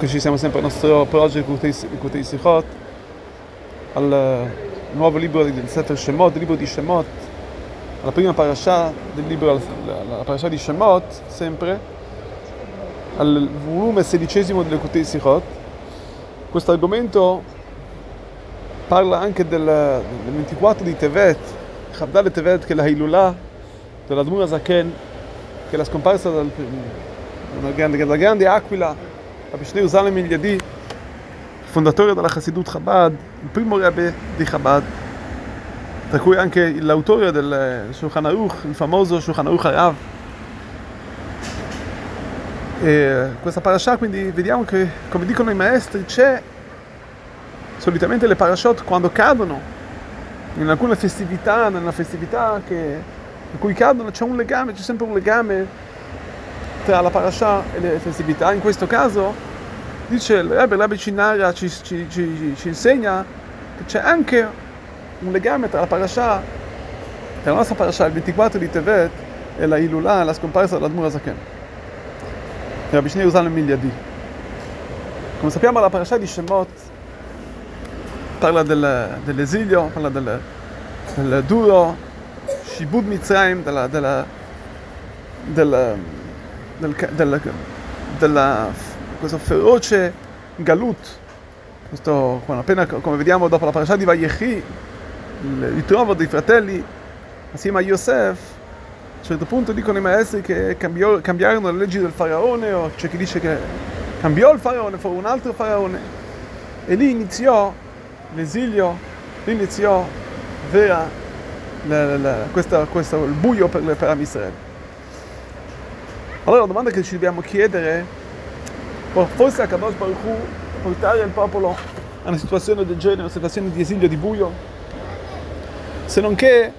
Eccoci, siamo sempre al nostro project Kutei Sichot, al nuovo libro del Sefer Shemot, libro di Shemot, alla prima parasha del libro, la parasha di Shemot, sempre, al volume sedicesimo delle Kutei Sichot. Questo argomento parla anche del, del 24 di Tevet, Chavdale Tevet, che è la Hilullah dell'Admur Zaken, che è la scomparsa della grande, della grande aquila Rabbi Shneur Zalem Eliadi, fondatore della Chassidut Chabad, il primo Rebbe di Chabad, tra cui anche l'autore del Shulchan Aruch, il famoso Shulchan Aruch Harav. E questa parasha quindi vediamo che, come dicono i maestri, c'è solitamente le parashot quando cadono in alcune festività, nella festività in cui cadono c'è un legame, c'è sempre un legame tra la parasha e le festività. In questo caso, dice il Rebbe, il Cinara ci, ci, ci, ci, insegna che c'è anche un legame tra la parasha, tra la nostra parasha, il 24 di Tevet, e la Ilulà, la scomparsa dell'Admur Zaken. Rabbi Shnei usa il Miliadi. Come sappiamo la parasha di Shemot parla del, dell'esilio, parla del, del duro, Shibud Mitzrayim, della, della, della del, del, della, questo feroce galut, questo, appena, come vediamo dopo la parasha di Vayechi, il ritrovo dei fratelli assieme a Yosef, a un certo punto dicono i maestri che cambiò, cambiarono le leggi del faraone, o c'è chi dice che cambiò il faraone, fu un altro faraone, e lì iniziò l'esilio, lì iniziò vera, la, la, questa, questo, il buio per, per Amisraele. Allora la domanda che ci dobbiamo chiedere è forse a Kadosh Baruch Hu portare il popolo a una situazione del genere, una situazione di esilio, di buio? Se non che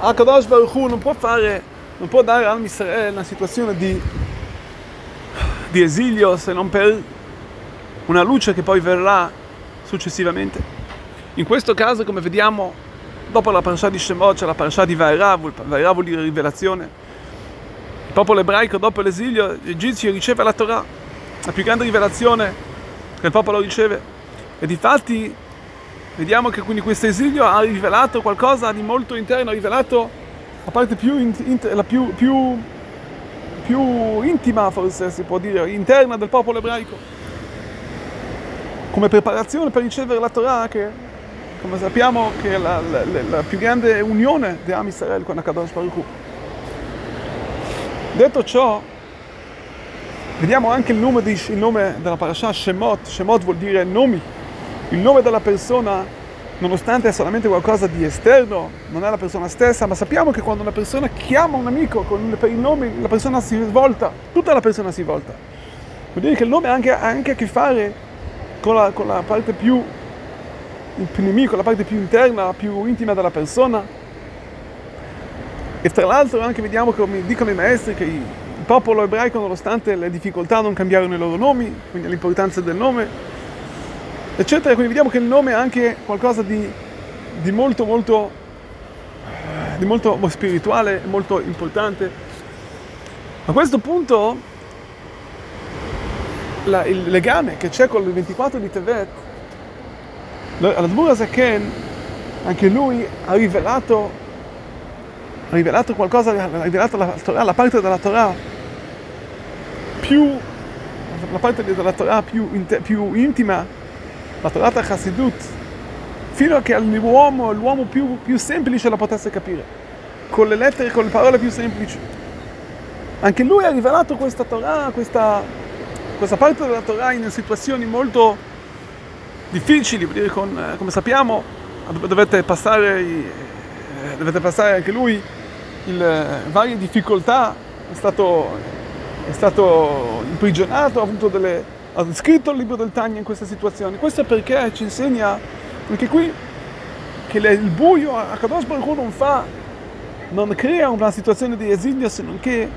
a Kadosh Baruch Hu non può fare, non può dare al Israele una situazione di, di esilio se non per una luce che poi verrà successivamente. In questo caso, come vediamo, dopo la parasha di Shemot c'è la parasha di Vairav, Vairav di rivelazione, popolo ebraico dopo l'esilio egizio riceve la Torah, la più grande rivelazione che il popolo riceve. E di fatti vediamo che quindi questo esilio ha rivelato qualcosa di molto interno, ha rivelato la parte più, in, la più, più, più intima, forse si può dire, interna del popolo ebraico. Come preparazione per ricevere la Torah, che come sappiamo che è la, la, la più grande unione di Am Israel con Akadosh Baruch Hu. Detto ciò, vediamo anche il nome, di, il nome della parasha Shemot. Shemot vuol dire nomi. Il nome della persona, nonostante è solamente qualcosa di esterno, non è la persona stessa, ma sappiamo che quando una persona chiama un amico con, per il nome, la persona si svolta, tutta la persona si volta. Vuol dire che il nome ha anche, anche a che fare con la, con la parte più, il nemico, la parte più interna, più intima della persona e tra l'altro anche vediamo, come dicono i maestri, che il popolo ebraico, nonostante le difficoltà, non cambiarono i loro nomi, quindi l'importanza del nome, eccetera. Quindi vediamo che il nome ha anche qualcosa di, di molto, molto, di molto spirituale, molto importante. A questo punto la, il legame che c'è con il 24 di Tevet, Al-Admur Zaken, anche lui ha rivelato ha rivelato qualcosa, rivelato la, Torah, la parte della Torah più, la parte della Torah più, più intima, la Torah Chassidut, fino a che l'uomo, l'uomo più, più semplice la potesse capire, con le lettere, con le parole più semplici. Anche lui ha rivelato questa Torah, questa, questa parte della Torah in situazioni molto difficili, con, come sappiamo dovete passare, dovete passare anche lui il, varie difficoltà, è stato, è stato imprigionato, ha, avuto delle, ha scritto il libro del Tagna in queste situazioni. Questo è perché ci insegna anche qui che le, il buio a Kadosh non fa, non crea una situazione di esilio se non che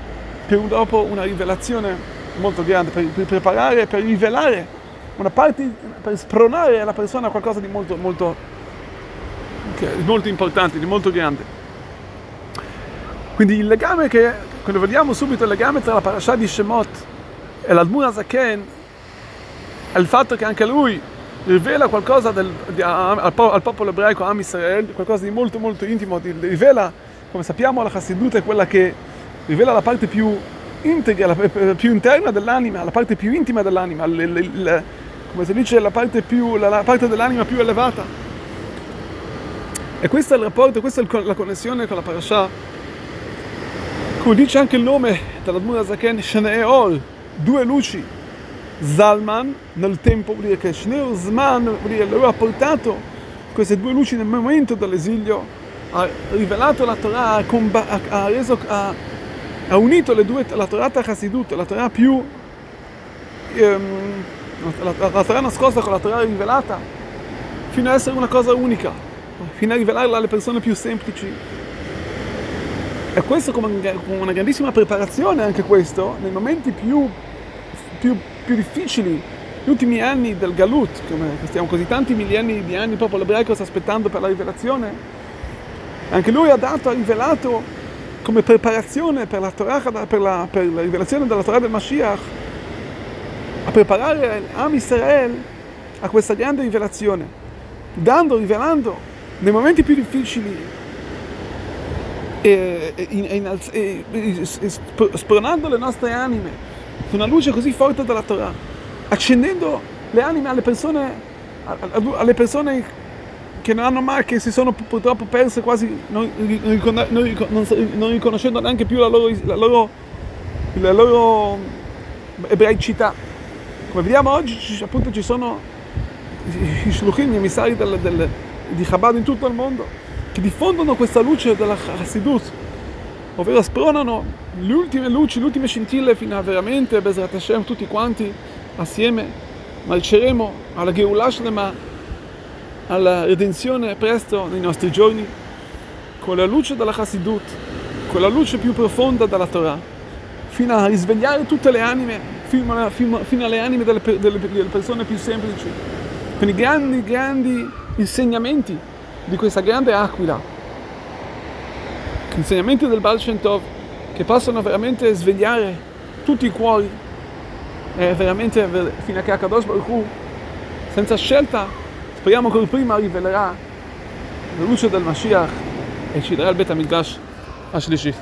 per un, dopo una rivelazione molto grande, per, per preparare, per rivelare una parte, per spronare alla persona qualcosa di molto, molto, molto importante, di molto grande. Quindi il legame che, quando vediamo subito il legame tra la parasha di Shemot e l'Admur Zaken, è il fatto che anche lui rivela qualcosa del, di, al, al, popolo ebraico, Am Israel, qualcosa di molto molto intimo, di, rivela, come sappiamo, la Chassidut è quella che rivela la parte più integra, la, più interna dell'anima, la parte più intima dell'anima, le, le, le, come si dice, la parte, più, la, la parte dell'anima più elevata. E questo è il rapporto, questa è la connessione con la parasha. Come dice anche il nome dell'Admur Zaken, Shene'or, due luci, Zalman nel tempo, vuol dire che Shneur Zman, vuol lui ha portato queste due luci nel momento dell'esilio, ha rivelato la Torah, ha, ha, ha, reso, ha unito le due, la Torah Chassidut, la Torah più, ehm, la, la, la Torah nascosta con la Torah rivelata, fino ad essere una cosa unica, fino a rivelarla alle persone più semplici. E questo come, una grandissima preparazione anche questo, nei momenti più, più più difficili, gli ultimi anni del Galut, come stiamo così tanti millenni di anni, il popolo ebraico sta aspettando per la rivelazione, anche lui ha dato, ha rivelato come preparazione per la, Torah, per la, per la rivelazione della Torah del Mashiach, a preparare Am Israel a questa grande rivelazione, dando, rivelando nei momenti più difficili e, e, e, e spronando le nostre anime una luce così forte dalla Torah, accendendo le anime alle persone, alle persone che non hanno mai, che si sono purtroppo perse quasi, non, non, non riconoscendo neanche più la loro, la loro, la loro ebraicità. Come vediamo oggi, appunto, ci sono i shluchim, gli emissari del, del, di Chabad in tutto il mondo, che diffondono questa luce della Chassidut, ovvero spronano le ultime luci, le ultime scintille fino a veramente, Bezrat Hashem, tutti quanti assieme marceremo alla Geulah Shlema, alla redenzione presto nei nostri giorni, con la luce della Chassidut, con la luce più profonda della Torah, fino a risvegliare tutte le anime, fino, a, fino, fino alle anime delle, delle, delle persone più semplici, con i grandi, grandi insegnamenti di questa grande aquila insegnamenti del Baal Shem Tov che possono veramente svegliare tutti i cuori e veramente fino a che Akadosh Baruch Hu, senza scelta, speriamo che prima rivelerà la luce del Mashiach e ci darà il Bet HaMikdash השלישי.